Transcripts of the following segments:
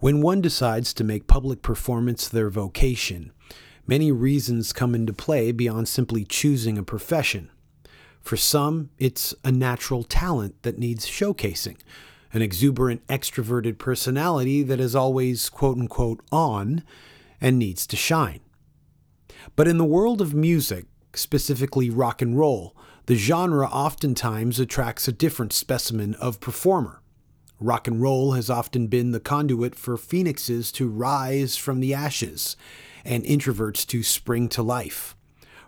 When one decides to make public performance their vocation, many reasons come into play beyond simply choosing a profession. For some, it's a natural talent that needs showcasing, an exuberant, extroverted personality that is always quote unquote on and needs to shine. But in the world of music, specifically rock and roll, the genre oftentimes attracts a different specimen of performer. Rock and roll has often been the conduit for phoenixes to rise from the ashes and introverts to spring to life.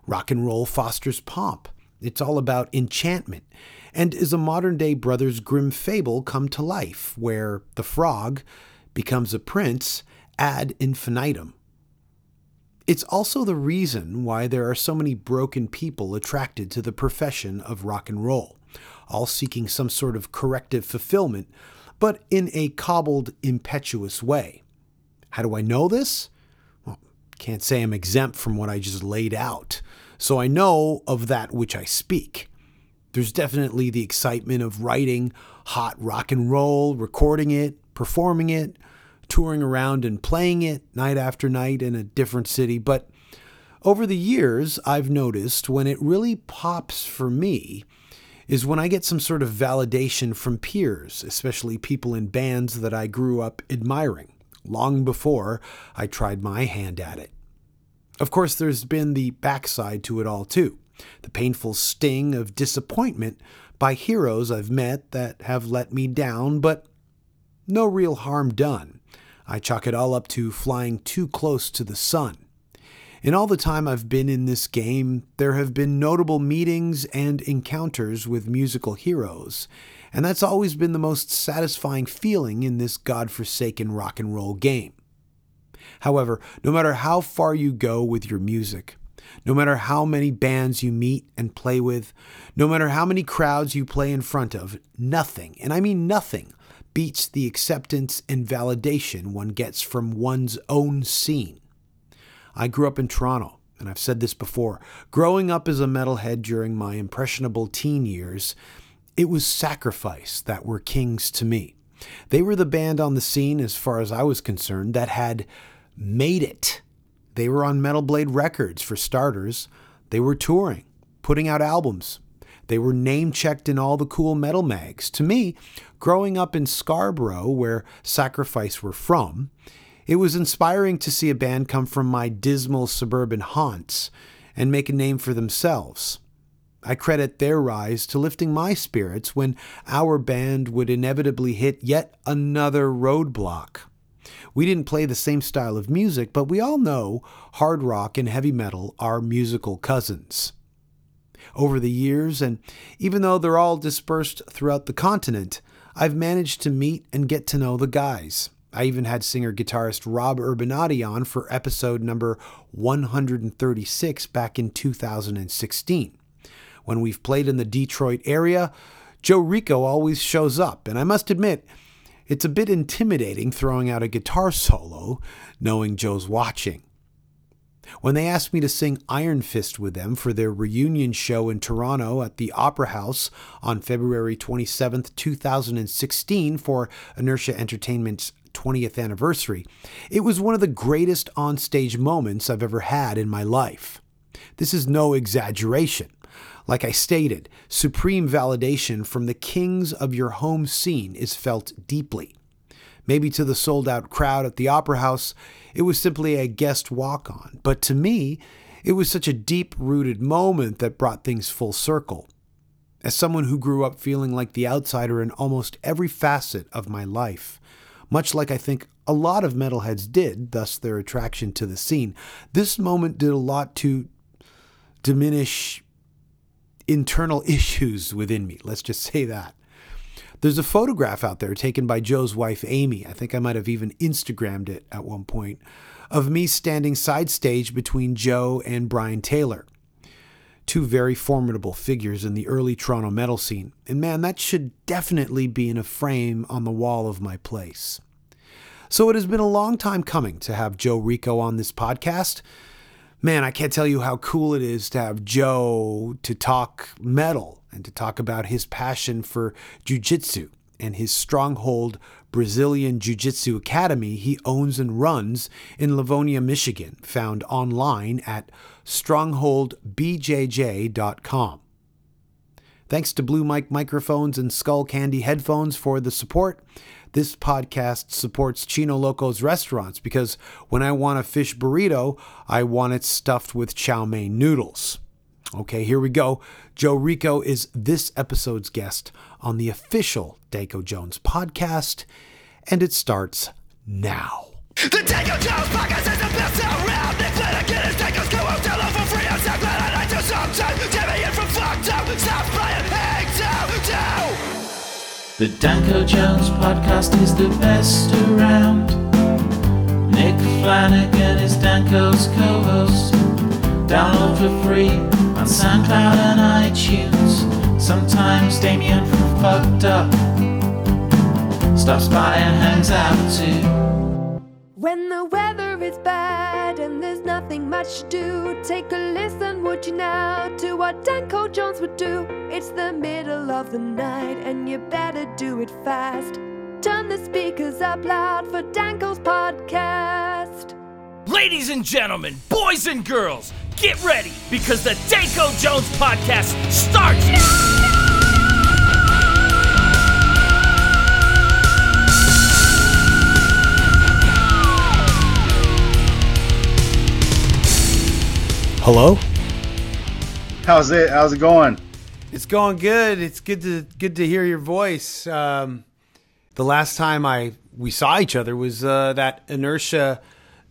Rock and roll fosters pomp. It's all about enchantment and is a modern day Brothers Grimm fable come to life where the frog becomes a prince ad infinitum. It's also the reason why there are so many broken people attracted to the profession of rock and roll, all seeking some sort of corrective fulfillment but in a cobbled, impetuous way. How do I know this? Well, can't say I'm exempt from what I just laid out, so I know of that which I speak. There's definitely the excitement of writing hot rock and roll, recording it, performing it, touring around and playing it night after night in a different city. But over the years, I've noticed when it really pops for me is when I get some sort of validation from peers, especially people in bands that I grew up admiring, long before I tried my hand at it. Of course, there's been the backside to it all, too the painful sting of disappointment by heroes I've met that have let me down, but no real harm done. I chalk it all up to flying too close to the sun. In all the time I've been in this game, there have been notable meetings and encounters with musical heroes, and that's always been the most satisfying feeling in this god-forsaken rock and roll game. However, no matter how far you go with your music, no matter how many bands you meet and play with, no matter how many crowds you play in front of, nothing, and I mean nothing, beats the acceptance and validation one gets from one's own scene. I grew up in Toronto, and I've said this before. Growing up as a metalhead during my impressionable teen years, it was Sacrifice that were kings to me. They were the band on the scene, as far as I was concerned, that had made it. They were on Metal Blade Records, for starters. They were touring, putting out albums. They were name checked in all the cool metal mags. To me, growing up in Scarborough, where Sacrifice were from, it was inspiring to see a band come from my dismal suburban haunts and make a name for themselves. I credit their rise to lifting my spirits when our band would inevitably hit yet another roadblock. We didn't play the same style of music, but we all know hard rock and heavy metal are musical cousins. Over the years, and even though they're all dispersed throughout the continent, I've managed to meet and get to know the guys. I even had singer guitarist Rob Urbanati on for episode number 136 back in 2016. When we've played in the Detroit area, Joe Rico always shows up, and I must admit, it's a bit intimidating throwing out a guitar solo knowing Joe's watching. When they asked me to sing Iron Fist with them for their reunion show in Toronto at the Opera House on February 27, 2016, for Inertia Entertainment's 20th anniversary, it was one of the greatest onstage moments I've ever had in my life. This is no exaggeration. Like I stated, supreme validation from the kings of your home scene is felt deeply. Maybe to the sold out crowd at the Opera House, it was simply a guest walk on, but to me, it was such a deep rooted moment that brought things full circle. As someone who grew up feeling like the outsider in almost every facet of my life, much like I think a lot of metalheads did, thus their attraction to the scene. This moment did a lot to diminish internal issues within me. Let's just say that. There's a photograph out there taken by Joe's wife, Amy. I think I might have even Instagrammed it at one point of me standing side stage between Joe and Brian Taylor. Two very formidable figures in the early Toronto metal scene. And man, that should definitely be in a frame on the wall of my place. So it has been a long time coming to have Joe Rico on this podcast. Man, I can't tell you how cool it is to have Joe to talk metal and to talk about his passion for jujitsu and his stronghold Brazilian Jiu Jitsu Academy he owns and runs in Livonia, Michigan, found online at strongholdbjj.com. Thanks to Blue Mic microphones and Skullcandy headphones for the support. This podcast supports Chino Loco's restaurants because when I want a fish burrito, I want it stuffed with chow mein noodles. Okay, here we go. Joe Rico is this episode's guest on the official Danko Jones podcast, and it starts now. The Danko Jones podcast is the best around. Nick Flanagan is Danko's co-host. For free. The Danko Jones podcast is the best around. Nick Flanagan is Danko's co host. Download for free on SoundCloud and iTunes. Sometimes Damian from Fucked Up stops by and hangs out too. When the weather is bad and there's nothing much to do, take a listen, would you now, to what Danko Jones would do. It's the middle of the night and you better do it fast. Turn the speakers up loud for Danko's podcast. Ladies and gentlemen, boys and girls, get ready because the Danko Jones podcast starts now. Hello? How's it? How's it going? It's going good. It's good to good to hear your voice. Um, the last time I we saw each other was uh, that Inertia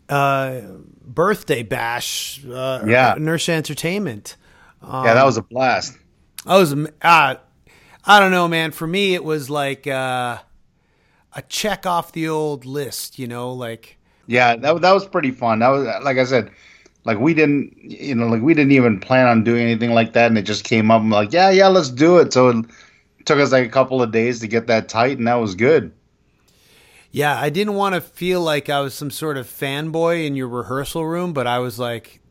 uh, birthday bash. Uh, Yeah. Inertia Entertainment. yeah, that was a blast. I was, uh, I don't know, man. For me, it was like uh, a check off the old list. You know, like Yeah, that that was pretty fun. That was like I said, like we didn't, you know, like we didn't even plan on doing anything like that, and it just came up. and like, yeah, yeah, let's do it. So it took us like a couple of days to get that tight, and that was good. Yeah, I didn't want to feel like I was some sort of fanboy in your rehearsal room, but I was like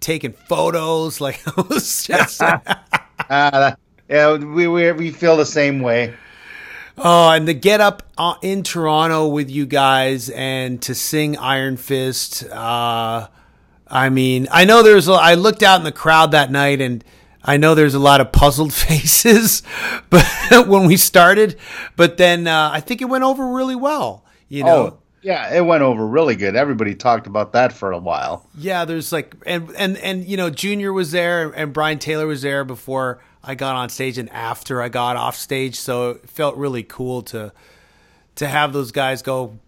taking photos. Like I was just, Uh, yeah, we, we we feel the same way. oh, and to get up uh, in Toronto with you guys and to sing Iron Fist. Uh, I mean, I know there's. A, I looked out in the crowd that night and. I know there's a lot of puzzled faces, but when we started, but then uh, I think it went over really well. You know, Oh, yeah, it went over really good. Everybody talked about that for a while. Yeah, there's like and and and you know Junior was there and Brian Taylor was there before I got on stage and after I got off stage, so it felt really cool to to have those guys go,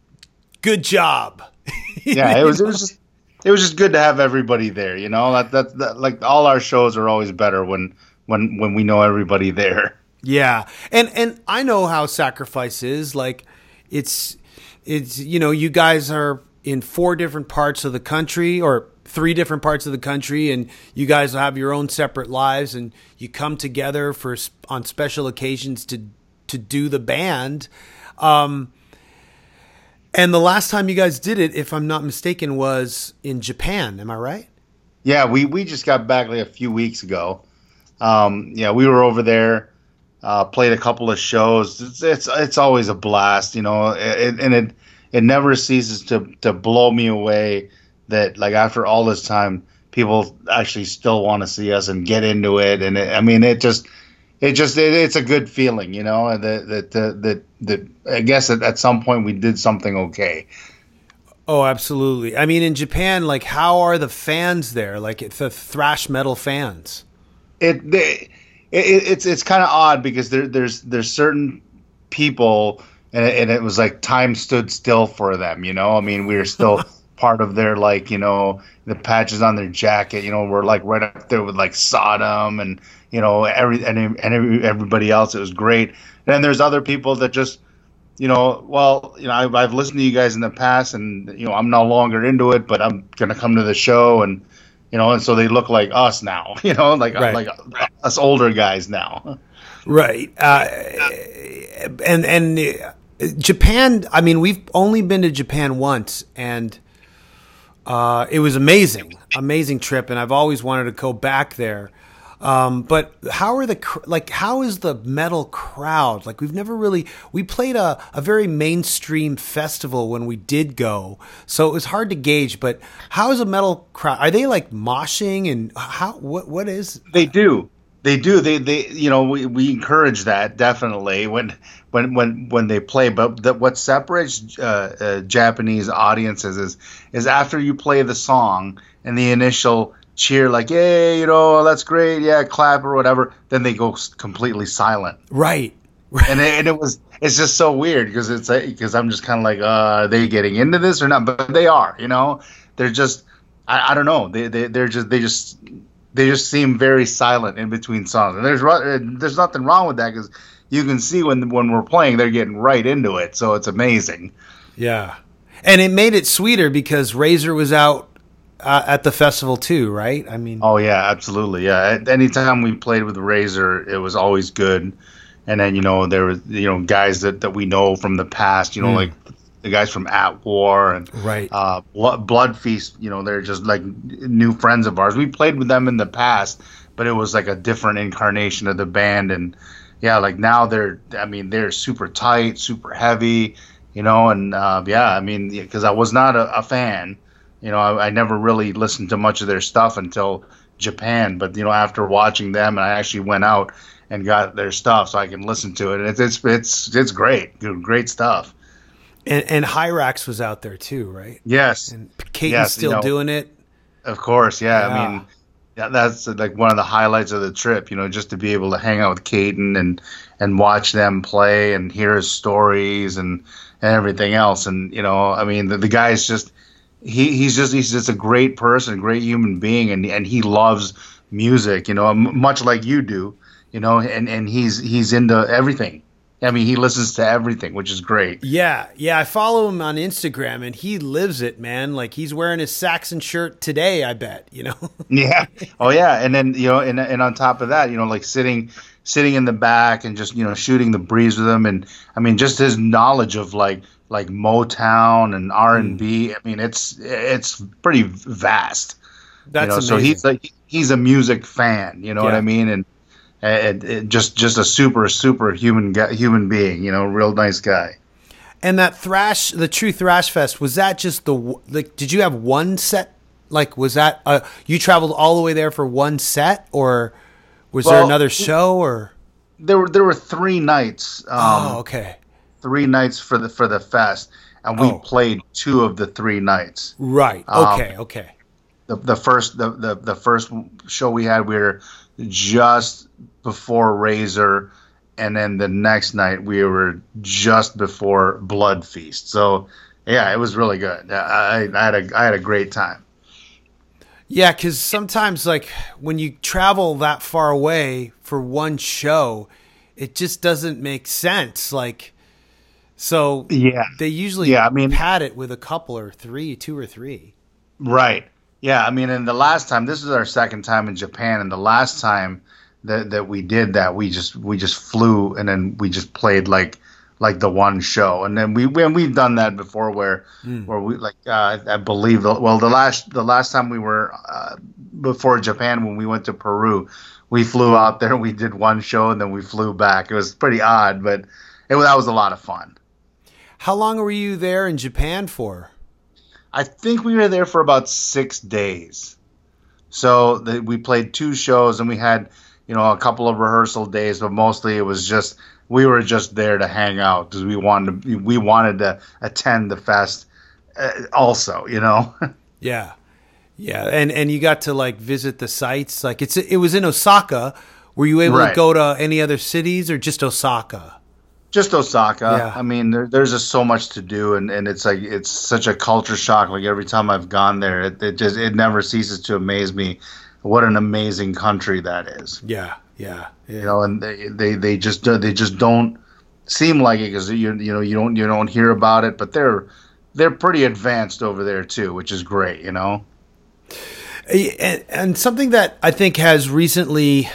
"Good job." Yeah, it was it was just it was just good to have everybody there. You know, that that, that like all our shows are always better when when when we know everybody there. Yeah, and and I know how sacrifice is. Like, it's it's you know you guys are in four different parts of the country or three different parts of the country, and you guys have your own separate lives, and you come together for on special occasions to to do the band. Um, and the last time you guys did it, if I'm not mistaken, was in Japan. Am I right? Yeah, we we just got back like a few weeks ago. Um, yeah, we were over there, uh, played a couple of shows. It's it's, it's always a blast, you know, it, and it it never ceases to to blow me away that like after all this time, people actually still want to see us and get into it. And it, I mean, it just it just it, it's a good feeling, you know, that that that that, that I guess at, at some point we did something okay. Oh, absolutely. I mean, in Japan, like, how are the fans there? Like, the thrash metal fans? it, they, it it's it's kind of odd because there there's there's certain people and it, and it was like time stood still for them you know i mean we were still part of their like you know the patches on their jacket you know we're like right up there with like sodom and you know every and, and everybody else it was great and there's other people that just you know well you know I've, I've listened to you guys in the past and you know i'm no longer into it but i'm gonna come to the show and you know, and so they look like us now, you know, like Right. like us older guys now. Right. Uh, and and Japan. I mean, we've only been to Japan once, and uh, it was amazing, amazing trip. And I've always wanted to go back there. Um, but how are the like? How is the metal crowd? Like we've never really we played a, a very mainstream festival when we did go, so it was hard to gauge. But how is a metal crowd? Are they like moshing and how? What what is? They do. They do. They they you know we, we encourage that definitely when when when when they play. But the, what separates uh, uh, Japanese audiences is is after you play the song and the initial cheer like yay you know that's great yeah clap or whatever then they go completely silent. Right. and it, and it was it's just so weird because it's because I'm just kind of like uh, are they getting into this or not? But they are you know? They're just I, I don't know. They, they they're just they just they just seem very silent in between songs. And there's there's nothing wrong with that because you can see when when we're playing they're getting right into it so it's amazing. Yeah. And it made it sweeter because Razor was out uh, at the festival too, right? I mean, Oh yeah, absolutely. Yeah, anytime we played with Razor, it was always good. And then you know there was you know guys that, that we know from the past. You know like the guys from At War and Right. uh, Blood, Blood Feast. You know they're just like new friends of ours. We played with them in the past, but it was like a different incarnation of the band. And yeah, like now they're I mean they're super tight, super heavy. You know, and uh, yeah, I mean because I was not a, a fan. You know, I, I never really listened to much of their stuff until Japan. But you know, after watching them, I actually went out and got their stuff so I can listen to it. And it's it's it's it's great, Dude, great stuff. and and Hyrax was out there too, right? Yes, And Katon's Yes, still you know, doing it. of course. Yeah, Yeah. I mean, yeah, that's like one of the highlights of the trip. You know, just to be able to hang out with Katon and and watch them play and hear his stories and and everything else. And you know, I mean, the, the guy's just he he's just he's just a great person, a great human being, and and he loves music. You know, much like you do. You know, and and he's he's into everything. I mean, he listens to everything, which is great. Yeah, yeah. I follow him on Instagram, and he lives it, man. Like he's wearing his Saxon shirt today. I bet you know. Yeah. Oh yeah. And then you know, and and on top of that, you know, like sitting sitting in the back and just you know shooting the breeze with him, and I mean, just his knowledge of like like Motown and R and B. I mean, it's it's pretty vast. That's you know, so he's like he's a music fan. You know what I mean? And. And, and just just a super super human guy, human being, you know, real nice guy. And that thrash, the True Thrash Fest, was that just the like? Did you have one set? Like, was that uh, you traveled all the way there for one set, or was there another show? Or There were there were three nights. Um, oh, okay, three nights for the for the fest, and we Oh. played two of the three nights. right, um, okay, okay, The, the first the, the the first show we had, we were just before Razor, and then the next night we were just before Blood Feast. So yeah, it was really good. I, I had a I had a great time. yeah. Because sometimes, like when you travel that far away for one show, it just doesn't make sense. Like, so Yeah. they usually Yeah, I mean- pad it with a couple or three, two or three. Right. Yeah. I mean, and the last time this is our second time in Japan, and the last time that that we did that, we just we just flew and then we just played like like the one show, and then we when we've done that before where where we like uh, I believe the, well the last the last time we were uh, before Japan when we went to Peru, we flew out there we did one show and then we flew back. It was pretty odd, but it that was a lot of fun. How long were you there in Japan for? I think we were there for about six days. So the, we played two shows and we had, you know, a couple of rehearsal days, but mostly it was just we were just there to hang out because we wanted to, we wanted to attend the fest uh, also, you know. Yeah, yeah, and and you got to like visit the sites. Like it's it was in Osaka. Were you able to go to any other cities or just Osaka? Just Osaka. Yeah. I mean, there, there's just so much to do, and, and it's like it's such a culture shock. Like every time I've gone there, it, it just it never ceases to amaze me. What an amazing country that is. Yeah, yeah, yeah. you know, and they they, they just uh, they just don't seem like it because you you know you don't you don't hear about it, but they're they're pretty advanced over there too, which is great, you know. and, and something that I think has recently,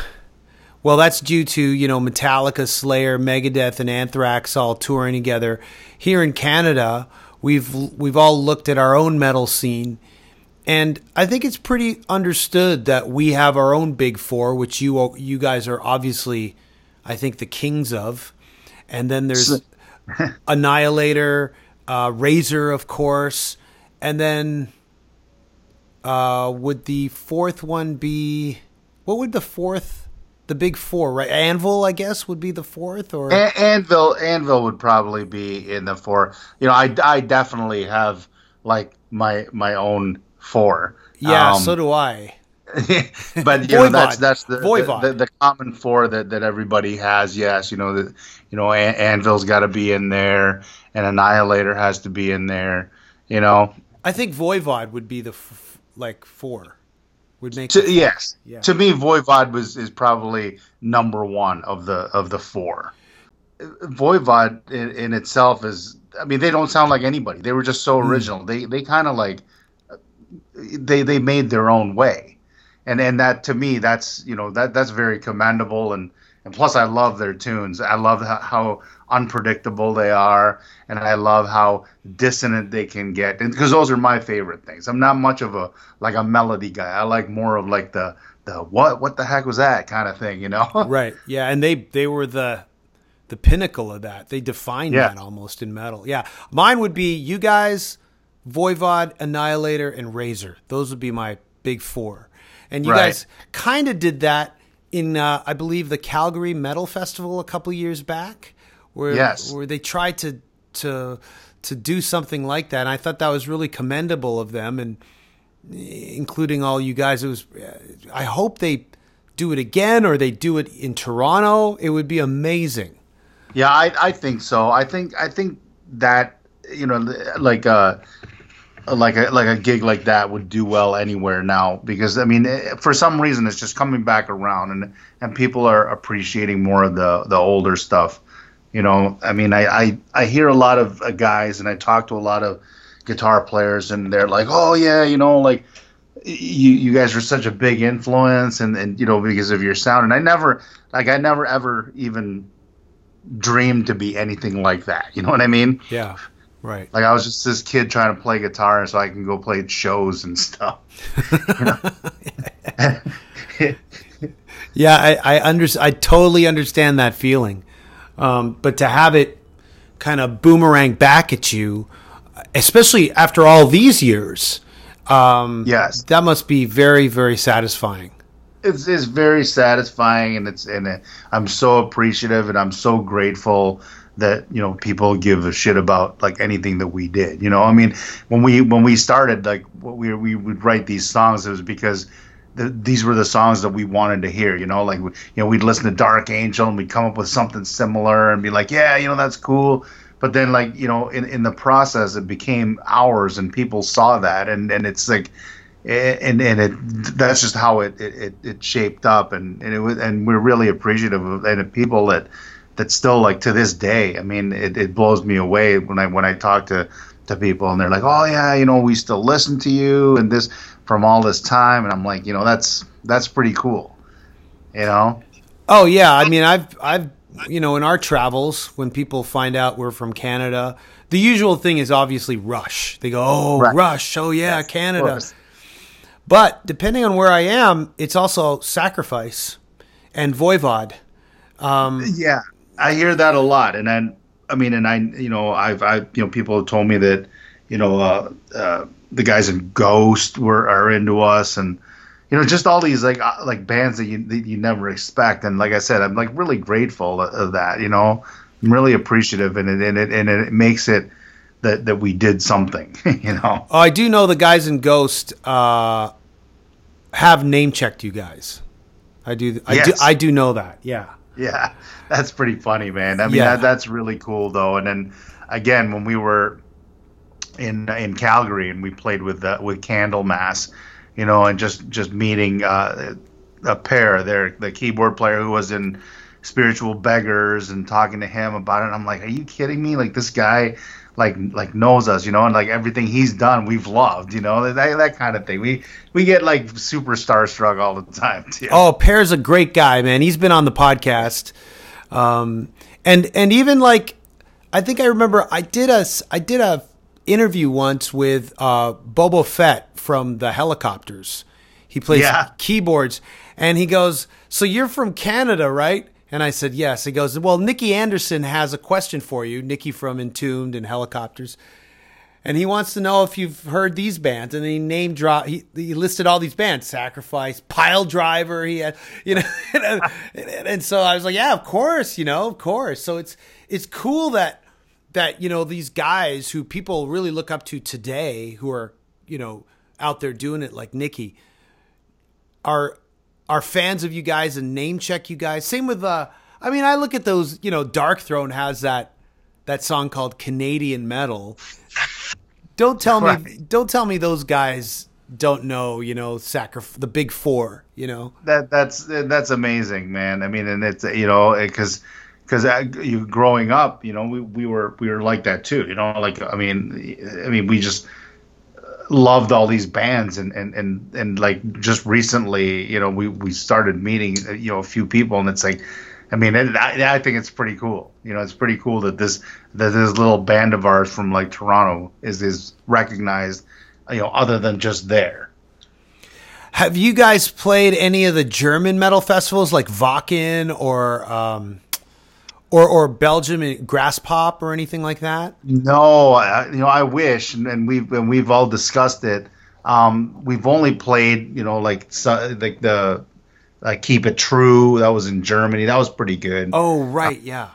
well, that's due to you know Metallica, Slayer, Megadeth, and Anthrax all touring together. Here in Canada, we've we've all looked at our own metal scene, And I think it's pretty understood that we have our own big four, which you you guys are obviously, I think, the kings of. And then there's Annihilator, uh, Razor, of course, and then uh, would the fourth one be? What would the fourth? The big four, right? Anvil, I guess, would be the fourth, or A- Anvil, Anvil would probably be in the four. You know, I, I definitely have like my my own four. yeah, Um, so do I. but you know that's that's the, the, the the common four that, that everybody has. Yes, you know that you know An- Anvil's got to be in there, and Annihilator has to be in there. You know, I think Voivod would be the f- like four. Would make to, yes, Yeah. to me, Voivod was is probably number one of the of the four. Voivod in, in itself is, I mean, they don't sound like anybody. They were just so Hmm. original. They they kind of like they they made their own way, and and that to me that's you know that that's very commendable and and plus I love their tunes. I love how, how unpredictable they are, and I love how dissonant they can get. And because those are my favorite things. I'm not much of a like a melody guy. I like more of like the the what what the heck was that kind of thing, you know? Right. Yeah, and they they were the the pinnacle of that. They defined Yeah. that almost in metal. Yeah. Mine would be you guys, Voivod, Annihilator, and Razor. Those would be my big four. And you Right. guys kind of did that in uh, I believe the Calgary Metal Festival a couple years back, where Yes. where they tried to to to do something like that. And I thought that was really commendable of them and including all you guys. It was. I hope they do it again or they do it in Toronto. It would be amazing. Yeah, I, I think so. I think I think that you know like a like a like a gig like that would do well anywhere now because I mean eh, for some reason it's just coming back around and and people are appreciating more of the the older stuff. You know, I mean I I, I hear a lot of uh, guys and I talk to a lot of guitar players and they're like, "Oh yeah, you know, like you you guys are such a big influence and and you know because of your sound." And I never like I never ever even dreamed to be anything like that. You know what I mean? Yeah. Right. Like I was just this kid trying to play guitar so I can go play shows and stuff. Yeah, I I under, I totally understand that feeling. Um, but to have it kind of boomerang back at you, especially after all these years, um, Yes. that must be very very satisfying. It's it's very satisfying and it's and it, I'm so appreciative and I'm so grateful that you know people give a shit about like anything that we did. You know, I mean, when we when we started, like what we we would write these songs, it was because the, these were the songs that we wanted to hear. You know, like you know we'd listen to Dark Angel and we'd come up with something similar and be like, yeah, you know, that's cool. But then, like you know, in, in the process, it became ours, and people saw that, and, and it's like, and and it that's just how it it, it, shaped up, and, and it was, and we're really appreciative of and people that that still like to this day. I mean, it, it blows me away when I when I talk to to people, and they're like, oh yeah, you know, we still listen to you, and this from all this time, and I'm like, you know, that's that's pretty cool, you know. Oh yeah, I mean I've I've you know in our travels when people find out we're from Canada, the usual thing is obviously Rush. They go, "Oh, Right. Rush. Oh yeah, Of Canada." But depending on where I am, it's also Sacrifice and Voivod. Um, yeah, I hear that a lot, and then I mean, and I, you know, I've, I, you know, people have told me that, you know, uh, uh, the guys in Ghost were are into us, and you know, just all these like uh, like bands that you that you never expect, and like I said, I'm like really grateful of, of that. You know, I'm really appreciative, and it and it and it makes it that that we did something. You know. Oh, I do know the guys in Ghost uh, have name checked you guys. I do. I do. Yes. I do know that. Yeah. Yeah, that's pretty funny, man. I mean, Yeah. that, that's really cool, though. And then again, when we were in in Calgary and we played with uh, with Candlemass, you know, and just just meeting uh, a pair, there, the keyboard player who was in Spiritual Beggars, and talking to him about it. I'm like, are you kidding me? Like this guy. Like like knows us, you know, and like everything he's done, we've loved, you know, that that kind of thing. We we get like super starstruck all the time, too. Oh, Per's a great guy, man. He's been on the podcast, um, and and even like I think I remember I did a I did a interview once with uh, Boba Fett from the Hellacopters. He plays Yeah. keyboards, and he goes, "So you're from Canada, right?" And I said, "Yes." He goes, "Well, Nicke Andersson has a question for you. Nicke from Entombed and Hellacopters." and he wants to know if you've heard these bands. And he name drop. He, he listed all these bands: Sacrifice, Piledriver. He had, you know, and, and, so I was like, yeah, of course, you know, of course. So it's it's cool that that you know these guys who people really look up to today, who are you know out there doing it like Nikki, are are fans of you guys and name check you guys. Same with uh, I mean, I look at those. You know, Darkthrone has that that song called Canadian Metal. Don't tell me, don't tell me those guys don't know, you know, sacrif- the big four, you know. that that's that's amazing, man. I mean, and it's you know because because you growing up, you know, we, we were we were like that too. You know, like I mean, I mean, we just loved all these bands and and and and like just recently, you know, we we started meeting you know a few people, and it's like. I mean, it, I, I think it's pretty cool. You know, it's pretty cool that this that this little band of ours from like Toronto is is recognized, you know, other than just there. Have you guys played any of the German metal festivals like Wacken or um, or or Belgium and Graspop or anything like that? No, I, you know, I wish, and, and we've and we've all discussed it. Um, we've only played, you know, like so, like the like Keep It True. That was in Germany. That was pretty good. Oh, right, yeah.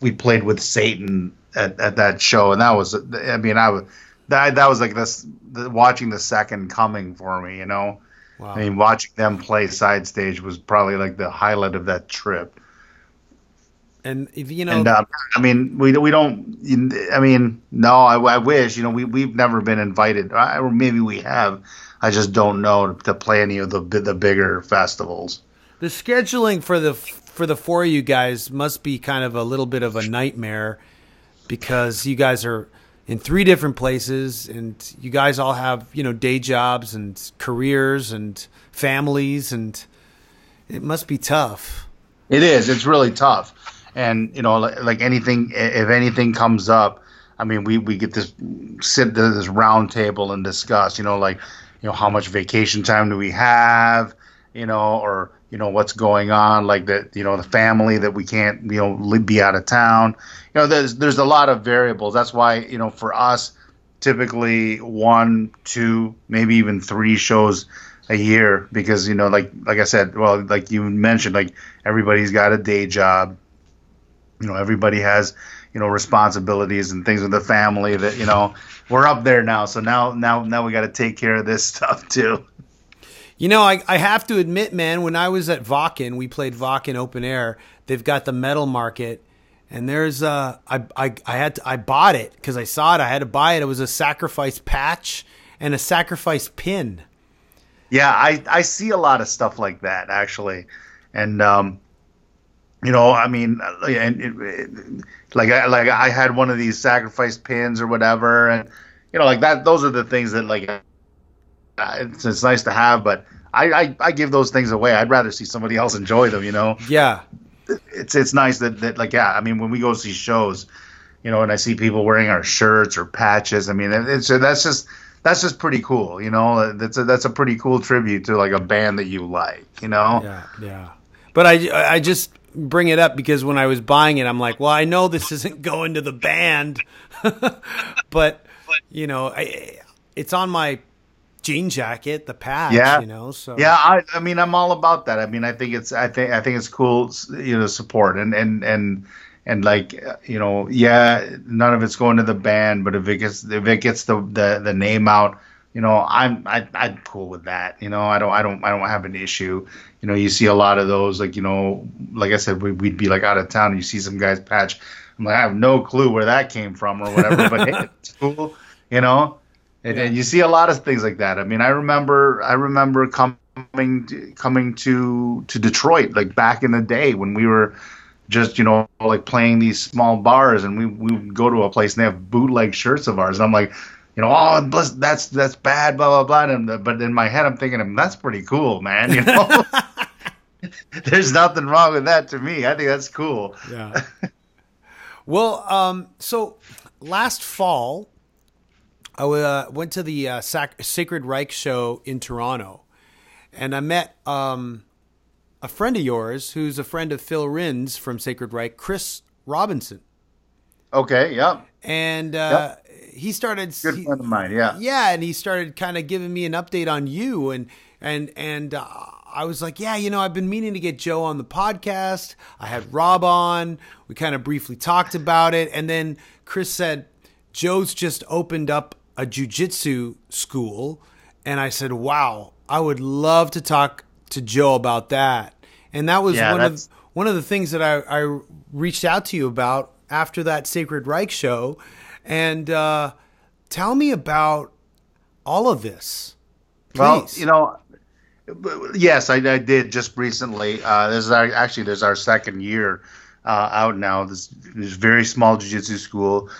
We played with Satan at, at that show, and that was, I mean, I was that that was like this the, watching the second coming for me. You know, Wow. I mean, watching them play side stage was probably like the highlight of that trip. And if you know, And uh, I mean, we we don't. I mean, no. I, I wish you know we we've never been invited, I- or maybe we have. I just don't know to play any of the the bigger festivals. the scheduling for the for the four of you guys must be kind of a little bit of a nightmare because you guys are in three different places and you guys all have you know day jobs and careers and families and it must be tough It is. It's really tough, and you know, like, like anything, if anything comes up, I mean, we we get this sit this round table and discuss. You know, like you know, how much vacation time do we have? You know, or you know, what's going on? Like that, you know, the family that we can't, you know, be out of town. You know, there's there's a lot of variables. That's why you know, for us, typically one, two, maybe even three shows a year because you know like like I said well like you mentioned like everybody's got a day job you know everybody has you know responsibilities and things with the family that you know we're up there now so now now now we got to take care of this stuff too You know, I, I have to admit, man, when I was at Wacken we played Wacken open air. They've got the metal market, and there's uh, I I I had to, I bought it because I saw it. I had to buy it. It was a sacrifice patch and a sacrifice pin. yeah I I see a lot of stuff like that actually and um you know I mean and it, it, like I like I had one of these sacrifice pins or whatever and you know like that those are the things that like uh, it's, it's nice to have but I, I I give those things away I'd rather see somebody else enjoy them you know Yeah, it's it's nice that, that like yeah I mean when we go see shows, you know, and I see people wearing our shirts or patches, I mean it's that's just that's just pretty cool, you know. That's a that's a pretty cool tribute to like a band that you like, you know. yeah, yeah. But I I just bring it up because when I was buying it, I'm like, well, I know this isn't going to the band, but you know, I, it's on my jean jacket, the patch. Yeah. you know. So Yeah, I, I mean, I'm all about that. I mean, I think it's, I think, I think it's cool, you know, support and and and and like, uh, you know, yeah, none of it's going to the band, but if it gets, if it gets the the, the name out, you know, I'm, I, I'm cool with that. You know, I don't, I don't, I don't have an issue. You know, you see a lot of those, like, you know, like I said, we, we'd be like out of town, and you see some guys patch. I'm like, I have no clue where that came from or whatever, but hey, it's cool, you know. And, and you see a lot of things like that. I mean, I remember, I remember coming, to, coming to to Detroit like back in the day when we were just you know like playing these small bars, and we we would go to a place and they have bootleg shirts of ours, and I'm like, you know, oh, bless- that's that's bad, blah blah blah. And, but in my head, I'm thinking, that's pretty cool, man. You know, there's nothing wrong with that to me. I think that's cool. Yeah. well, um, so last fall, I uh, went to the uh, Sac- Sacred Reich show in Toronto, and I met um, a friend of yours who's a friend of Phil Rind from Sacred Reich, Chris Robinson, Okay, yeah, and uh, he started. good he- friend of mine. Yeah, yeah, and he started kind of giving me an update on you, and and and uh, I was like, yeah, you know, I've been meaning to get Joe on the podcast. I had Rob on. We kind of briefly talked about it, and then Chris said, Joe's just opened up a jujitsu school, and I said, wow, I would love to talk to Joe about that, and that was Yeah, one of one of the things that I, I reached out to you about after that Sacred Reich show, and uh, tell me about all of this. Please. Well, you know, yes, I, I did just recently. Uh, this is our, actually this is our second year uh, out now. This, this very small jiu-jitsu school.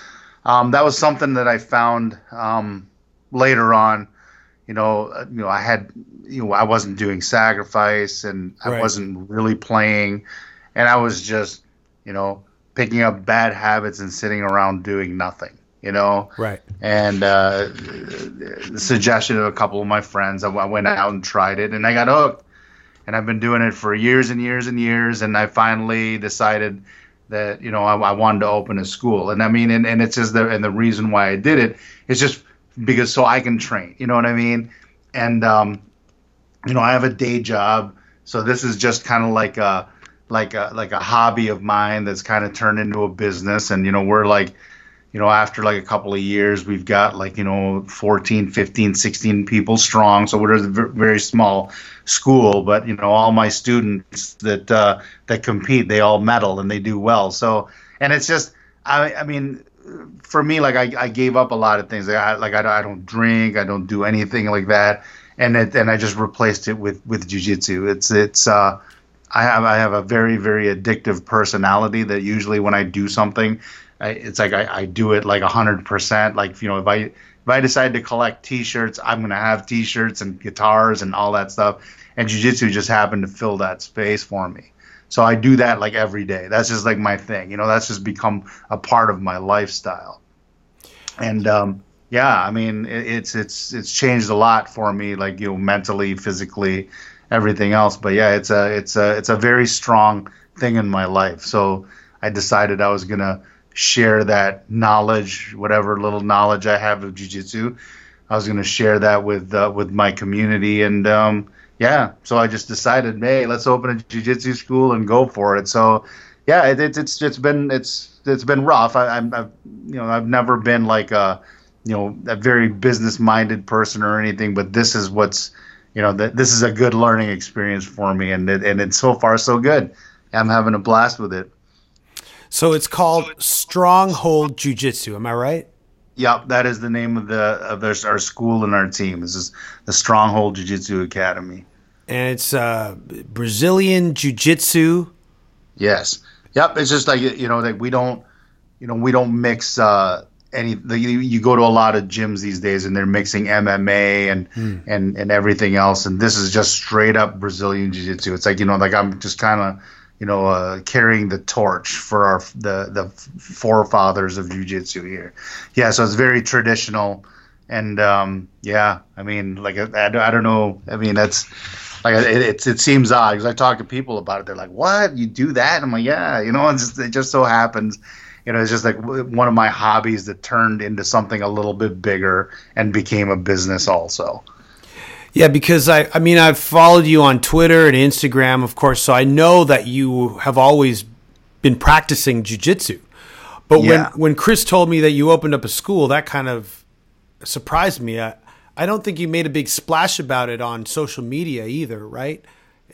Um, that was something that I found um, later on. You know, uh, you know, I had, you know, I wasn't doing sacrifice, and I Right. wasn't really playing, and I was just, you know, picking up bad habits and sitting around doing nothing. You know, right. and uh, the suggestion of a couple of my friends, I, I went out and tried it, and I got hooked. And I've been doing it for years and years and years, and I finally decided that you know I, I wanted to open a school. And I mean, and, and it's just the and the reason why I did it is just because so I can train. You know what I mean? And um, you know, I have a day job, so this is just kind of like a like a like a hobby of mine that's kind of turned into a business. And you know, we're like you know, after like a couple of years, we've got like, you know, 14, 15, 16 people strong. So we're a very small school, but, you know, all my students that, uh, that compete, they all medal and they do well. So, and it's just, I, I mean, for me, like I, I gave up a lot of things. Like I, like I, I don't drink, I don't do anything like that. And it, and I just replaced it with, with jiu-jitsu It's, it's, uh, I have I have a very very addictive personality that usually when I do something, I, it's like I, I do it like hundred percent. Like you know if I if I decide to collect T-shirts, I'm gonna have T-shirts and guitars and all that stuff. And jujitsu just happened to fill that space for me. So I do that like every day. That's just like my thing. You know, that's just become a part of my lifestyle. And um, yeah, I mean, it, it's it's it's changed a lot for me, like you know, mentally, physically, everything else. But yeah, it's a it's a it's a very strong thing in my life. So I decided I was gonna share that knowledge, whatever little knowledge I have of jujitsu. I was gonna share that with uh, with my community, and um, yeah, so I just decided, hey, let's open a jujitsu school and go for it. So yeah, it, it's it's it's been it's it's been rough. I, I'm I've, you know I've never been like a you know a very business minded person or anything, but this is what's you know that this is a good learning experience for me, and it, and it's so far so good. I'm having a blast with it. So it's called Stronghold Jiu Jitsu. Am I right? Yep, that is the name of the of their, our school and our team. This is the Stronghold Jiu Jitsu Academy. And it's uh, Brazilian Jiu Jitsu. Yes. Yep. It's just like you know, like we don't, you know, we don't mix uh, any. The, you, you go to a lot of gyms these days, and they're mixing MMA and and and everything else, and this is just straight up Brazilian Jiu Jitsu. It's like you know, like I'm just kind of. You know, uh, carrying the torch for our the the forefathers of jujitsu here. Yeah, so it's very traditional, and um, yeah, I mean, like I, I don't- know. I mean, that's like it, it's it seems odd because I talk to people about it. They're like, "What? You do that?" I'm like, "Yeah." You know, just, it just so happens. You know, it's just like one of my hobbies that turned into something a little bit bigger and became a business also. Yeah, because I, I mean, I've followed you on Twitter and Instagram, of course, so I know that you have always been practicing jujitsu. But Yeah. when, when Chris told me that you opened up a school, that kind of surprised me. I, I don't think you made a big splash about it on social media either, right?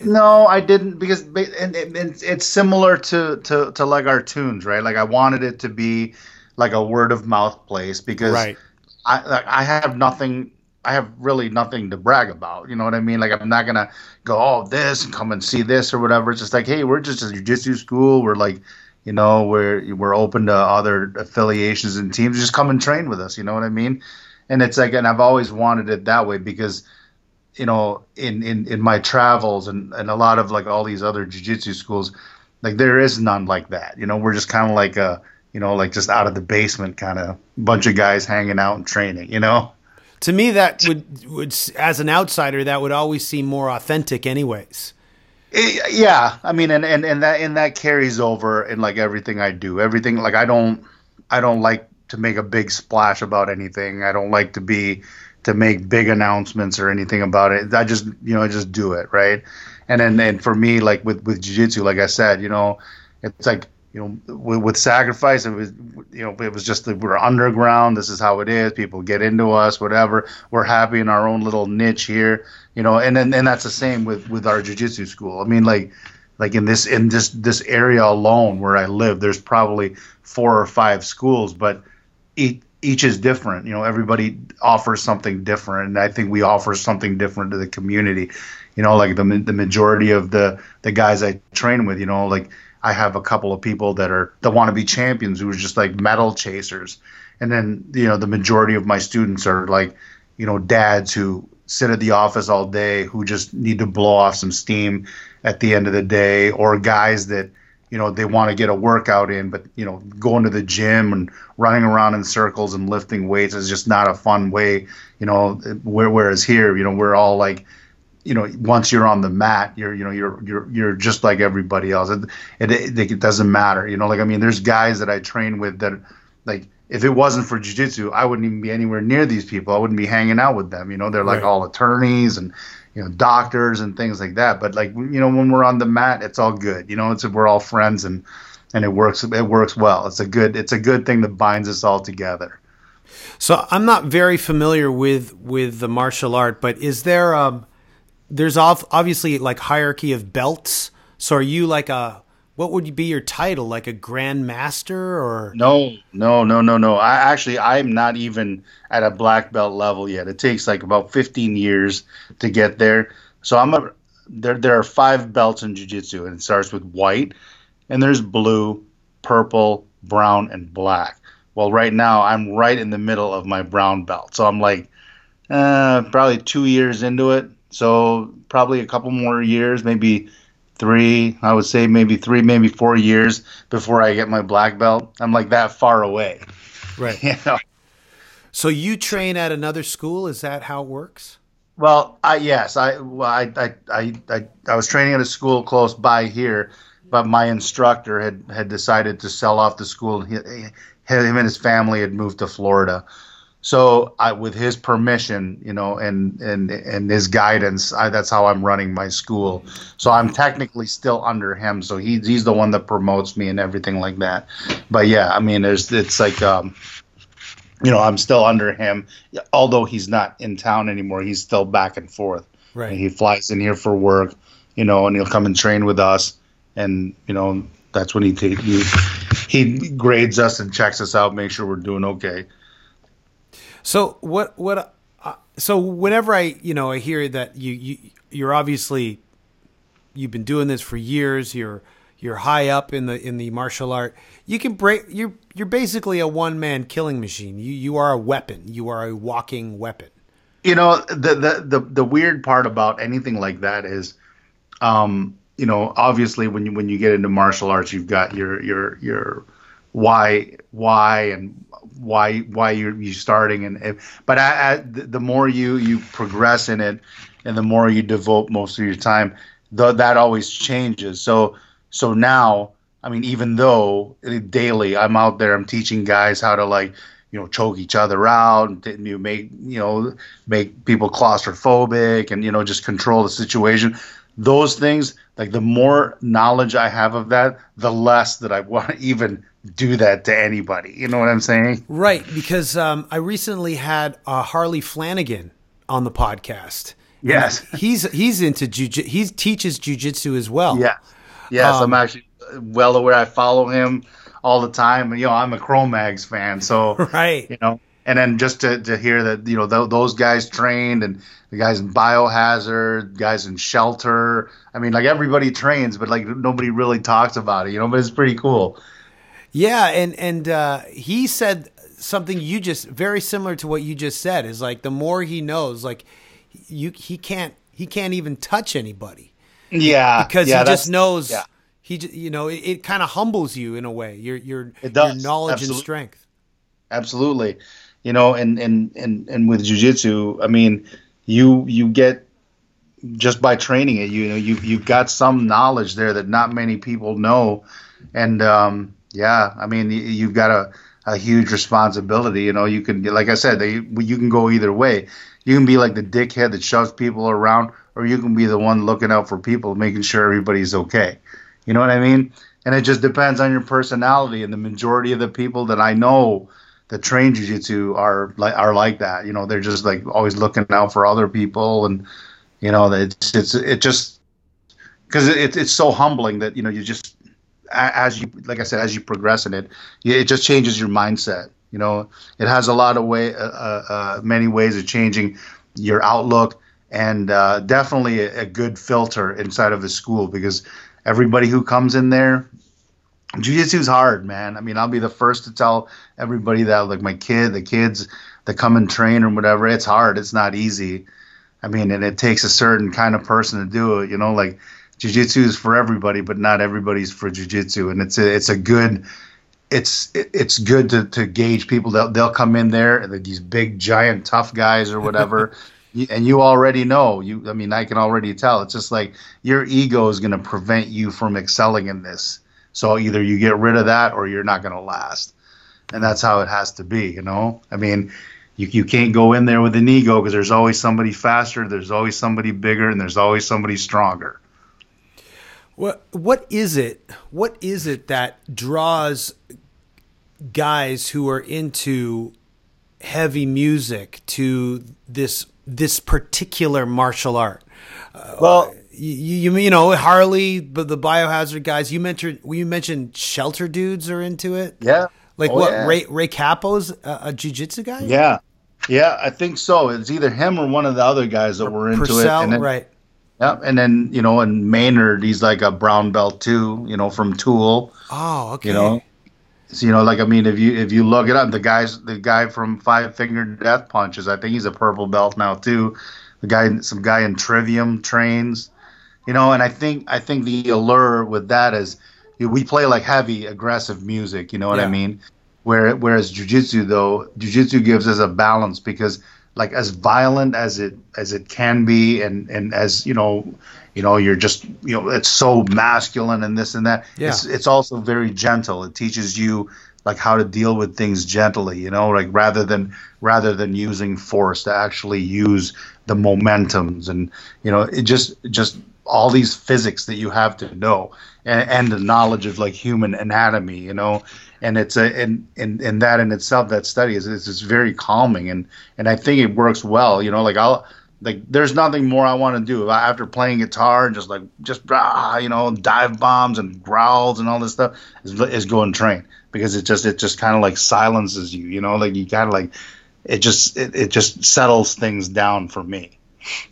No, I didn't because and, it's similar to, to to like our tunes, right? Like I wanted it to be like a word of mouth place because Right. I I have nothing. I have really nothing to brag about. You know what I mean? Like I'm not gonna go oh this and come and see this or whatever. It's just like hey, we're just a jujitsu school. We're like, you know, we're we're open to other affiliations and teams. Just come and train with us. You know what I mean? And it's like, and I've always wanted it that way because you know, in, in, in my travels and, and a lot of like all these other jujitsu schools, like there is none like that. You know, we're just kind of like a you know, like just out of the basement kind of bunch of guys hanging out and training, you know? To me, that would would as an outsider, that would always seem more authentic, anyways. It- yeah, I mean, and, and and that and that carries over in like everything I do. Everything like I don't I don't like to make a big splash about anything. I don't like to be to make big announcements or anything about it. I just you know I just do it right. And then and for me, like with with jiu-jitsu, like I said, you know, it's like you know with, with sacrifice, it was you know it was just that we're underground. This is how it is. People get into us, whatever. We're happy in our own little niche here, you know. And then and that's the same with with our jiu-jitsu school. I mean, like like in this in this this area alone where I live, there's probably four or five schools, but each each is different. You know, everybody offers something different, and I think we offer something different to the community. You know, like the the majority of the the guys I train with, you know, like I have a couple of people that are that want to be champions who are just like medal chasers, and then you know the majority of my students are like you know dads who sit at the office all day who just need to blow off some steam at the end of the day, or guys that you know they want to get a workout in but you know going to the gym and running around in circles and lifting weights is just not a fun way you know whereas here you know we're all like you know once you're on the mat you're you know you're you're you're just like everybody else. It, it, it, it doesn't matter you know like i mean there's guys that i train with that like if it wasn't for jiu-jitsu i wouldn't even be anywhere near these people. I wouldn't be hanging out with them you know they're like Right. all attorneys and you know doctors and things like that. But like you know when we're on the mat it's all good you know it's we're all friends and and it works it works well. It's a good it's a good thing that binds us all together. So I'm not very familiar with with the martial art, but is there um there's obviously like hierarchy of belts. So are you like a what would be your title? Like a grand master or? No no no no no. I actually i'm not even at a black belt level yet. It takes like about 15 years to get there. So i'm a there there are five belts in jiu-jitsu and it starts with white and there's blue purple brown and black. Well right now i'm right in the middle of my brown belt. So i'm like uh, probably two years into it so probably a couple more years maybe three i would say maybe three maybe four years before i get my black belt i'm like that far away right? you know So you train at another school? Is that how it works? Well, I yes, I well, I, I I I I was training at a school close by here, but my instructor had had decided to sell off the school. He, he- him and his family had moved to Florida, so I, with his permission, you know, and and and his guidance, I, that's how I'm running my school. So I'm technically still under him. So he's he's the one that promotes me and everything like that. But yeah, I mean, there's it's like um, you know, I'm still under him, although he's not in town anymore. He's still back and forth. Right. And he flies in here for work, you know, and he'll come and train with us, and you know, that's when he ta- he, he grades us and checks us out, make sure we're doing okay. So what what uh, so whenever I you know I hear that you you you're obviously you've been doing this for years you're you're high up in the in the martial art you can break you're you're basically a one man killing machine. You you are a weapon. You are a walking weapon. You know the, the the the weird part about anything like that is um you know obviously when you when you get into martial arts you've got your your your why why and why why you're you starting and and- but I, I, the the more you you progress in it and the more you devote most of your time the, that always changes. So so now i mean even though daily i'm out there i'm teaching guys how to like you know choke each other out and you make you know make people claustrophobic and you know just control the situation. Those things like the more knowledge i have of that the less that i want to even do that to anybody. You know what i'm saying? Right because um, I recently had uh, Harley Flanagan on the podcast. Yes. he's he's into jiu he teaches jujitsu as well. Yeah, yes Um, i'm actually well aware i follow him all the time and you know i'm a Cro-Mags fan so right. you know and then just to, to hear that you know th- those guys trained and the guys in biohazard guys in shelter i mean like everybody trains but like nobody really talks about it you know but it's pretty cool Yeah, and and uh, he said something you just very similar to what you just said is like the more he knows, like you he can't he can't even touch anybody yeah because yeah, he just knows yeah he, you know, it, it kind of humbles you in a way. Your your your knowledge and strength. absolutely you know and and and, and with jiu-jitsu i mean you you get just by training it you know you you've got some knowledge there that not many people know and um yeah i mean you, you've got a a huge responsibility you know you can like i said they, you can go either way. You can be like the dickhead that shoves people around or you can be the one looking out for people making sure everybody's okay. You know what i mean? And it just depends on your personality and the majority of the people that i know that train jiu-jitsu are like are like that. You know they're just like always looking out for other people and you know it's it's it just because it, it's so humbling that you know you just as you like i said as you progress in it it just changes your mindset you know? It has a lot of way uh, uh, uh, many ways of changing your outlook and uh, definitely a, a good filter inside of the school because everybody who comes in there jiu-jitsu's hard man. I mean i'll be the first to tell everybody that like my kid the kids that come and train or whatever it's hard it's not easy. I mean and it takes a certain kind of person to do it you know? Like jiu-jitsu is for everybody but not everybody's for jiu-jitsu. And it's a it's a good it's it's good to, to gauge people. They'll, they'll come in there and these big giant tough guys or whatever. And you already know. You i mean i can already tell. It's just like your ego is going to prevent you from excelling in this. So either you get rid of that or you're not going to last. And that's how it has to be you know? I mean you, you can't go in there with an ego because there's always somebody faster there's always somebody bigger and there's always somebody stronger What what is it? What is it that draws guys who are into heavy music to this this particular martial art? Uh, well uh, You, you you know Harley, but the biohazard guys. You mentioned you mentioned shelter dudes are into it. yeah Like Oh, what? yeah. Ray Ray Cappo's a, a jujitsu guy. Yeah, yeah, I think so. It's either him or one of the other guys that were into it. And then, right? Yeah, and then you know, and Maynard, he's like a brown belt too. You know, from Tool. Oh, okay. You know, so, you know, like I mean, if you if you look it up, the guys, the guy from Five Finger Death Punches, I think he's a purple belt now too. The guy, some guy in Trivium trains. You know, and I think I think the allure with that is we play like heavy, aggressive music. You know what Yeah. I mean? Where whereas jujitsu though, jujitsu gives us a balance because like as violent as it as it can be, and and as you know, you know, you're just you know, it's so masculine and this and that. Yeah. It's it's also very gentle. It teaches you like how to deal with things gently. You know, like rather than rather than using force to actually use the momentums and you know it just just all these physics that you have to know and, and the knowledge of like human anatomy you know? And it's a and, and and that in itself that study is is very calming and and i think it works well you know? Like i'll like there's nothing more i want to do after playing guitar and just like just ah, you know dive bombs and growls and all this stuff is, is go and train because it just it just kind of like silences you you know? Like you of like it just it, it just settles things down for me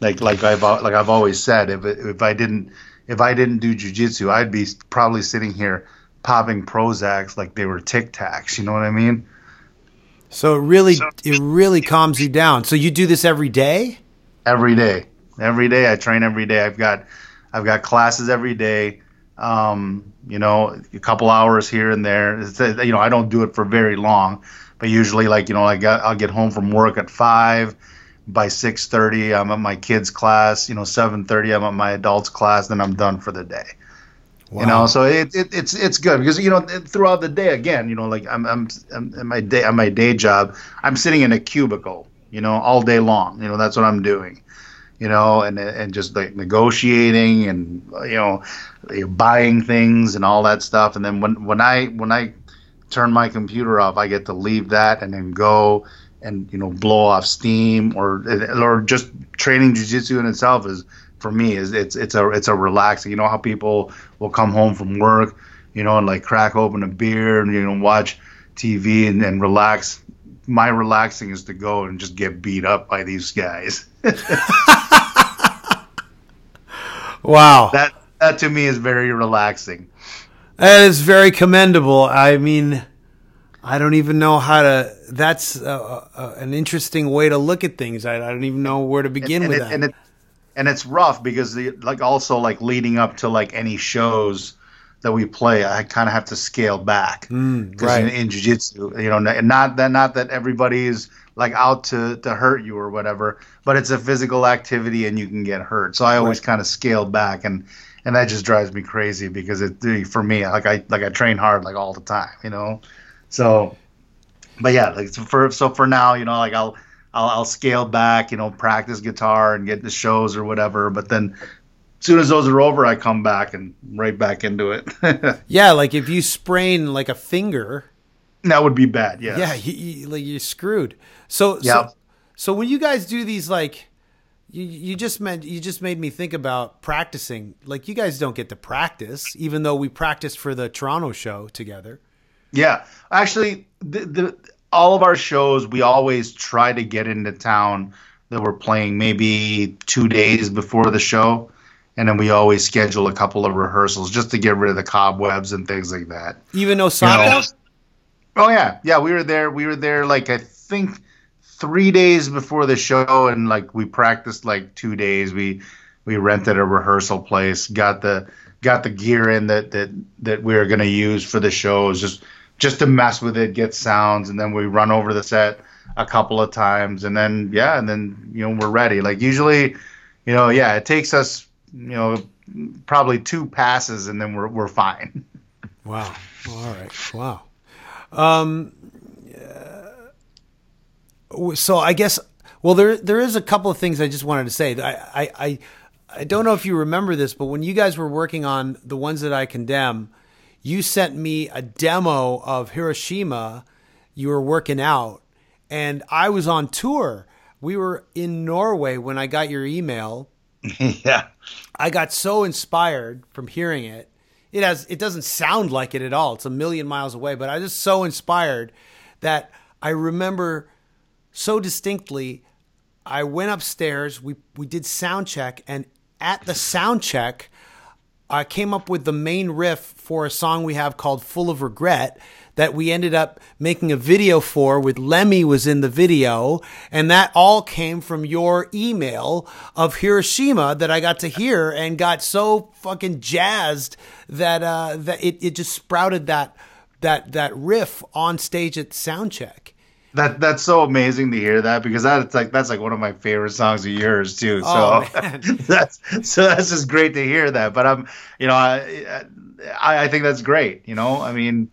like like I've like I've always said, if if I didn't if I didn't do jujitsu, I'd be probably sitting here popping Prozacs like they were Tic Tacs. You know what I mean? So it really it really calms you down. So you do this every day? Every day, every day I train every day. I've got I've got classes every day. Um, you know, a couple hours here and there. It's, uh, you know, I don't do it for very long, but usually like you know, I got I'll get home from work at five. By six thirty, I'm at my kids' class. You know, seven thirty, I'm at my adults' class. Then I'm done for the day. You know, so it, it it's it's good because you know throughout the day again, you know, like I'm I'm, I'm at my day on my day job, I'm sitting in a cubicle, you know, all day long. You know, that's what I'm doing. You know, and and just like negotiating and you know, buying things and all that stuff. And then when when I when I turn my computer off, I get to leave that and then go and you know blow off steam or or just training jujitsu in itself is for me is it's it's a it's a relaxing. You know how people will come home from work, you know, and like crack open a beer and you know watch TV and, and relax. My relaxing is to go and just get beat up by these guys. Wow. that that to me is very relaxing. That is very commendable. I mean, I don't even know how to. That's uh uh an interesting way to look at things. I, I don't even know where to begin and with it, that. and it and it's rough because the, like also like leading up to like any shows that we play, I kind of have to scale back Mm, right. in, in jiu-jitsu, you know, not that not that everybody is like out to to hurt you or whatever, but it's a physical activity and you can get hurt. So I always Right. kind of scale back and and that just drives me crazy because it for me like I like I train hard like all the time, you know. So but yeah, like so for so for now, you know, like I'll I'll, I'll scale back, you know, practice guitar and get the shows or whatever. But then, as soon as those are over, I come back and right back into it. Yeah, like if you sprain like a finger, that would be bad. Yes. yeah, you, you, like you're screwed. So, Yeah. so, so when you guys do these, like, you you just meant you just made me think about practicing. Like, you guys don't get to practice, even though we practiced for the Toronto show together. Yeah, actually, the, the all of our shows we always try to get into town that we're playing maybe two days before the show, and then we always schedule a couple of rehearsals just to get rid of the cobwebs and things like that. Even Osaka. Oh yeah, yeah. We were there. We were there like I think three days before the show, and like we practiced like two days. We we rented a rehearsal place, got the got the gear in that that that we were gonna use for the shows, just just to mess with it, get sounds, and then we run over the set a couple of times, and then yeah, and then you know we're ready. Like usually, you know, yeah, it takes us you know probably two passes, and then we're we're fine. Wow. All right. Wow. Um. uh, so I guess well there there is a couple of things I just wanted to say. I I I, I don't know if you remember this, but when you guys were working on the ones that I condemn, you sent me a demo of Hiroshima. You were working out, and I was on tour. We were in Norway when I got your email. yeah. I got so inspired from hearing it. It has it doesn't sound like it at all. It's a million miles away, but I was just so inspired that I remember so distinctly I went upstairs, we we did sound check and at the sound check I came up with the main riff for a song we have called Full of Regret that we ended up making a video for with Lemmy was in the video and that all came from your email of Hiroshima that I got to hear and got so fucking jazzed that uh that it, it just sprouted that that that riff on stage at soundcheck. That that's so amazing to hear that because that's like that's like one of my favorite songs of yours too. Oh, so man. that's so that's just great to hear that. But I'm you know I I, I think that's great. You know I mean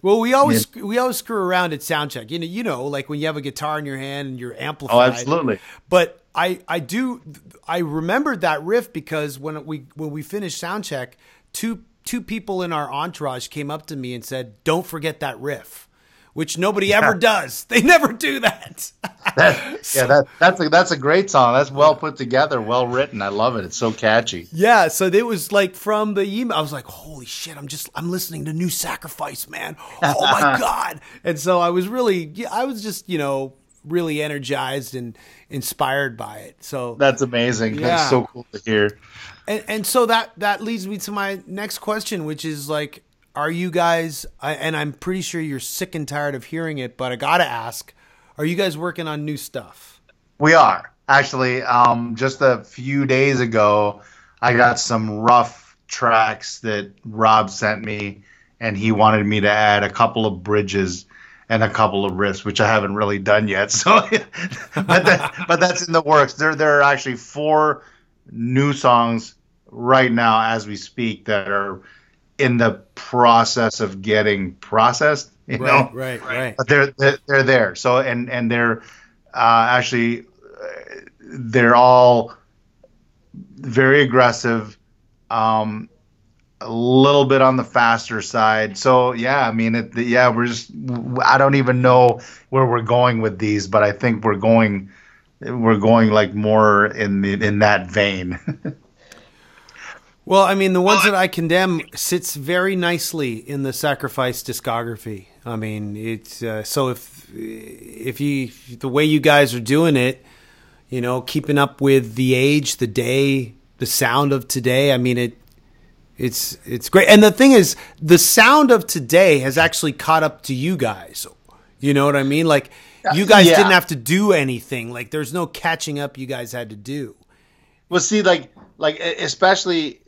Well, we always we always screw around at soundcheck. You know, you know, like when you have a guitar in your hand and you're amplified. oh absolutely But I I do I remembered that riff because when we when we finished soundcheck, two two people in our entourage came up to me and said, "Don't forget that riff," which nobody ever does. They never do that. that, yeah that that's a that's a great song. That's well put together, well written. I love it. It's so catchy. yeah, so it was like from the email. I was like, "Holy shit! I'm just I'm listening to New Sacrifice, man. Oh my god!" And so I was really yeah, I was just you know really energized and inspired by it. So That's amazing. Yeah. That's so cool to hear. And, and so that that leads me to my next question, which is like, are you guys? And I'm pretty sure you're sick and tired of hearing it, but I gotta ask: Are you guys working on new stuff? We are actually. Um, just a few days ago, I got some rough tracks that Rob sent me, and he wanted me to add a couple of bridges and a couple of riffs, which I haven't really done yet. So, but, that, but that's in the works. There, there are actually four new songs right now as we speak that are in the process of getting processed. You know, right, right. but they're they're, they're there. So and and they're uh, actually uh, they're all very aggressive, um, a little bit on the faster side. So yeah, I mean, it, yeah, we're just I don't even know where we're going with these, but I think we're going we're going like more in the, in that vein. Well, I mean, the ones that I condemn sits very nicely in the Sacrifice discography. I mean, it's uh, so if if you the way you guys are doing it, you know, keeping up with the age, the day, the sound of today. I mean, it it's it's great. And the thing is, the sound of today has actually caught up to you guys. You know what I mean? Like you guys Yeah. didn't have to do anything. Like there's no catching up you guys had to do. Well, see, like, like especially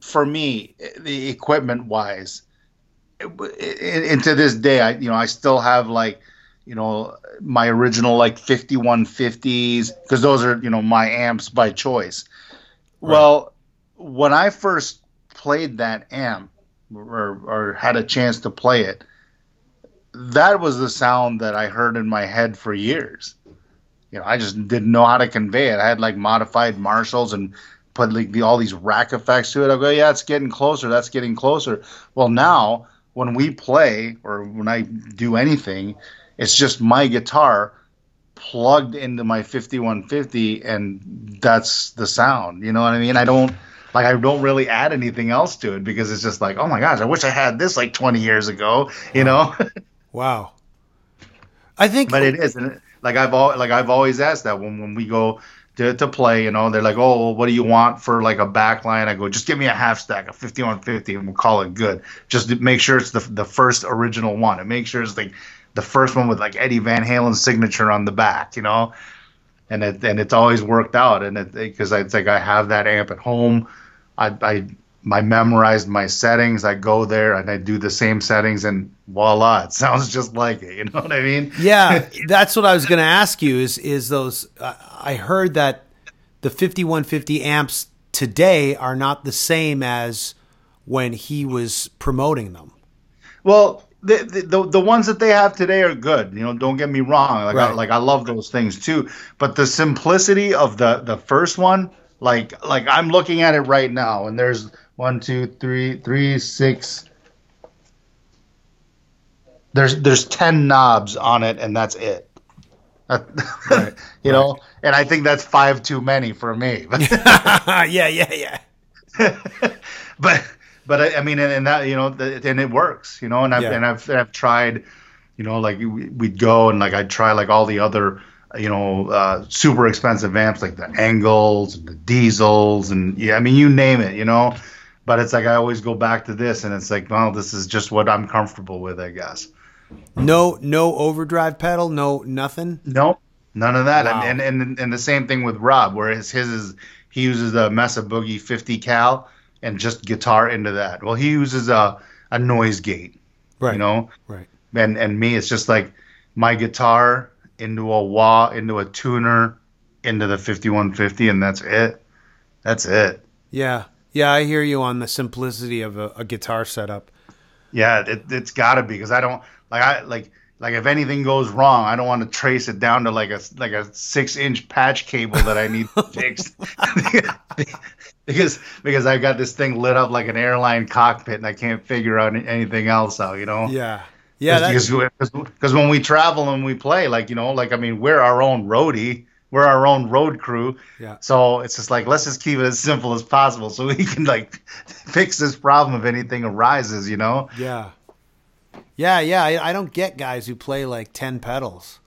for me, the equipment wise, and to this day, I you know I still have like you know my original like 5150s because those are you know my amps by choice. Well, when I first played that amp or, or had a chance to play it, that was the sound that I heard in my head for years. You know, I just didn't know how to convey it. I had like modified Marshalls and put like the, all these rack effects to it. I go, yeah, it's getting closer. That's getting closer. Well, now when we play or when I do anything, it's just my guitar plugged into my 5150 and that's the sound. You know what I mean? I don't like I don't really add anything else to it because it's just like, oh my gosh, I wish I had this like 20 years ago, you know? Wow. I think but it is and like I've al- like I've always asked that when when we go to, to play, you know, they're like, "Oh, well, what do you want for like a back line? I go, "Just give me a half stack, a 5150 and we'll call it good." Just make sure it's the the first original one. And make sure it's like the first one with like Eddie Van Halen's signature on the back, you know? And it and it's always worked out and it because it's like I have that amp at home. I I I memorized my settings. I go there and I do the same settings, and voila, it sounds just like it. You know what I mean? Yeah, that's what I was going to ask you. Is is those? Uh, I heard that the fifty one fifty amps today are not the same as when he was promoting them. Well, the, the the the ones that they have today are good. You know, don't get me wrong. Like I, like I love those things too. But the simplicity of the the first one, like like I'm looking at it right now, and there's one, two, three, three, six. There's there's ten knobs on it, and that's it. That- you know, and I think that's five too many for me. yeah, yeah, yeah. but but I, I mean, and, and that you know, th- and it works, you know, and I've Yeah. and I've I've tried, you know, like we- we'd go and like I'd try like all the other, you know, uh, super expensive amps like the Engls and the Diezels and yeah, I mean, you name it, you know. But it's like I always go back to this, and it's like, well, this is just what I'm comfortable with, I guess. No, no overdrive pedal. No, nothing. Nope, none of that. Wow. And, and and and the same thing with Rob, whereas his is he uses a Mesa Boogie 50 cal and just guitar into that. Well, he uses a a noise gate, Right. you know. Right. And and me, it's just like my guitar into a wah, into a tuner, into the 5150, and that's it. That's it. Yeah. Yeah, I hear you on the simplicity of a, a guitar setup. Yeah, it, it's got to be because I don't like I like like if anything goes wrong, I don't want to trace it down to like a like a six inch patch cable that I need fixed because because I got this thing lit up like an airline cockpit and I can't figure out anything else out. You know. Yeah. Yeah. Because when we travel and we play, like you know, like I mean, we're our own roadie. We're our own road crew. Yeah. So it's just like let's just keep it as simple as possible so we can like fix this problem if anything arises. You know. yeah. Yeah. Yeah. I, I don't get guys who play like 10 pedals.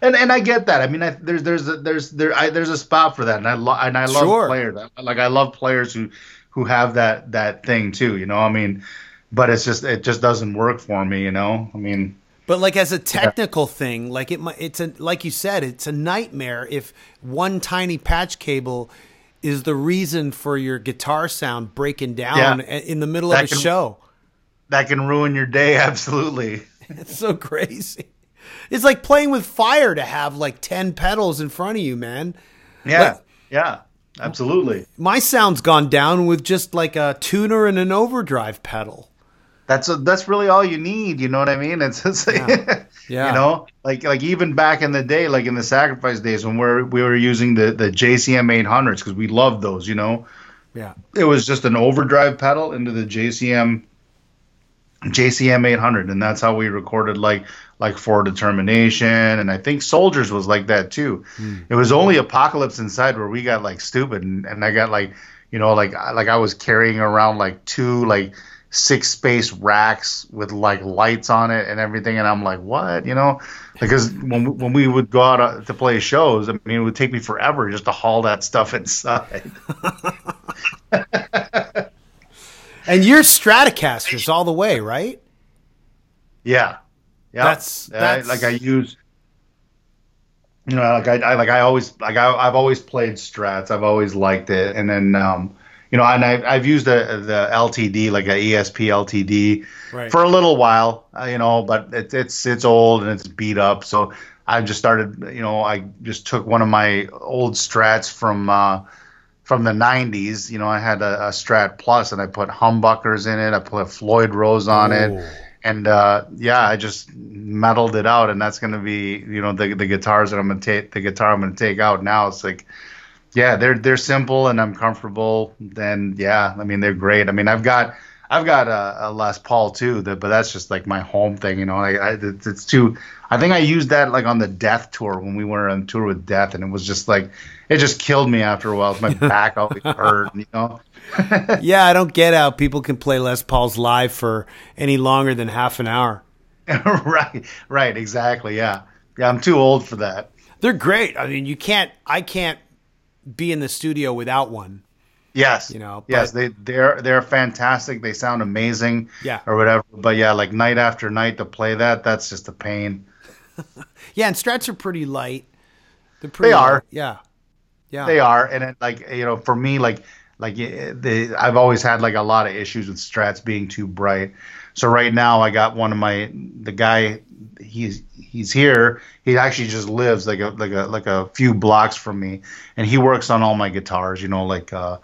And and I get that. I mean, I, there's there's a, there's there I, there's a spot for that, and I lo- and I love Sure. players. Like I love players who who have that that thing too. You know, I mean, but it's just it just doesn't work for me. You know, I mean, But like as a technical thing, like it, it's a like you said, it's a nightmare if one tiny patch cable is the reason for your guitar sound breaking down Yeah. in the middle That of a can- show. that can ruin your day. Absolutely. It's so crazy. It's like playing with fire to have like 10 pedals in front of you, man. Yeah. But- yeah. Absolutely. My sound's gone down with just like a tuner and an overdrive pedal. That's that's really all you need. You know what I mean? It's, it's Yeah. you know, like like even back in the day, like in the sacrifice days when we're we were using the the JCM 800s because we loved those. You know, Yeah. it was just an overdrive pedal into the JCM JCM 800 and that's how we recorded like like Forward to Termination and I think soldiers was like that too. Hmm. It was only apocalypse inside where we got like stupid and, and I got like you know like like I was carrying around like two like six space racks with like lights on it and everything and I'm like what you know because when we- when we would go out uh, to play shows I mean it would take me forever just to haul that stuff inside. And you're Stratocasters all the way, right? Yeah, yeah. That's- that's- like I use. You know, like I, I like I always like I, I've always played Strats. I've always liked it, and then um, you know, and I've, I've used the the LTD like a ESP LTD Right. for a little while, uh, you know, but it, it's it's old and it's beat up. So I just started, you know, I just took one of my old Strats from uh, from the '90s. You know, I had a, a Strat Plus and I put humbuckers in it. I put Floyd Rose on Oh. it, and uh, yeah, I just metaled it out, and that's gonna be, you know, the the guitars that I'm gonna take, the guitar I'm gonna take out now. It's like yeah, they're they're simple and I'm comfortable. Then yeah, I mean they're great. I mean I've got I've got a, a Les Paul too, that, but that's just like my home thing. You know, I, I it's, it's too. I think I used that like on the Death tour when we were on tour with Death, and it was just like it just killed me after a while. My back always hurt. You know. Yeah, I don't get how people can play Les Pauls live for any longer than half an hour. right, right, exactly. Yeah, yeah. I'm too old for that. They're great. I mean, you can't. I can't be in the studio without one. Yes, You know, yes, they they're they're fantastic. They sound amazing. Yeah. or whatever. But yeah, like night after night to play that, that's just a pain. Yeah, and Strats are pretty light. They're pretty. They are. light. Yeah. Yeah. They are, and it, like you know, for me, like like eh, the I've always had like a lot of issues with strats being too bright. So right now, I got one of my the guy he's he's here. He actually just lives like a like a like a few blocks from me, and he works on all my guitars. You know, like uh,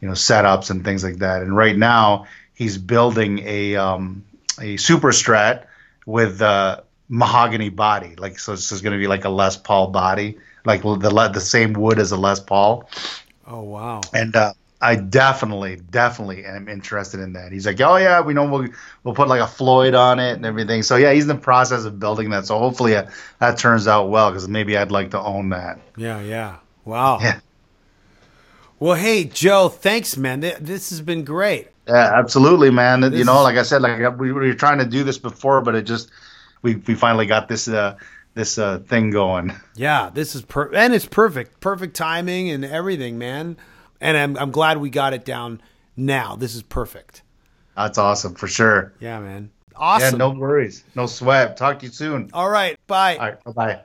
you know setups and things like that. And right now, he's building a um, a super strat with uh, mahogany body. Like so, this is going to be like a Les Paul body, like the the same wood as a Les Paul. oh wow. And uh, I definitely, definitely am interested in that. He's like, oh yeah, we know we'll we'll put like a Floyd on it and everything. So yeah, he's in the process of building that. So hopefully uh, that turns out well because maybe I'd like to own that. Yeah. Yeah. Wow. Yeah. Well, hey Joe, thanks, man. This has been great. Yeah, absolutely, man. you know, like I said, like we we were trying to do this before, but it just we we finally got this uh this uh thing going. Yeah, this is per and it's perfect, perfect timing and everything, man. And I'm I'm glad we got it down now. This is perfect. That's awesome for sure. Yeah, man. Awesome. Yeah, no worries, no sweat. Talk to you soon. All right. Bye. All right, bye bye.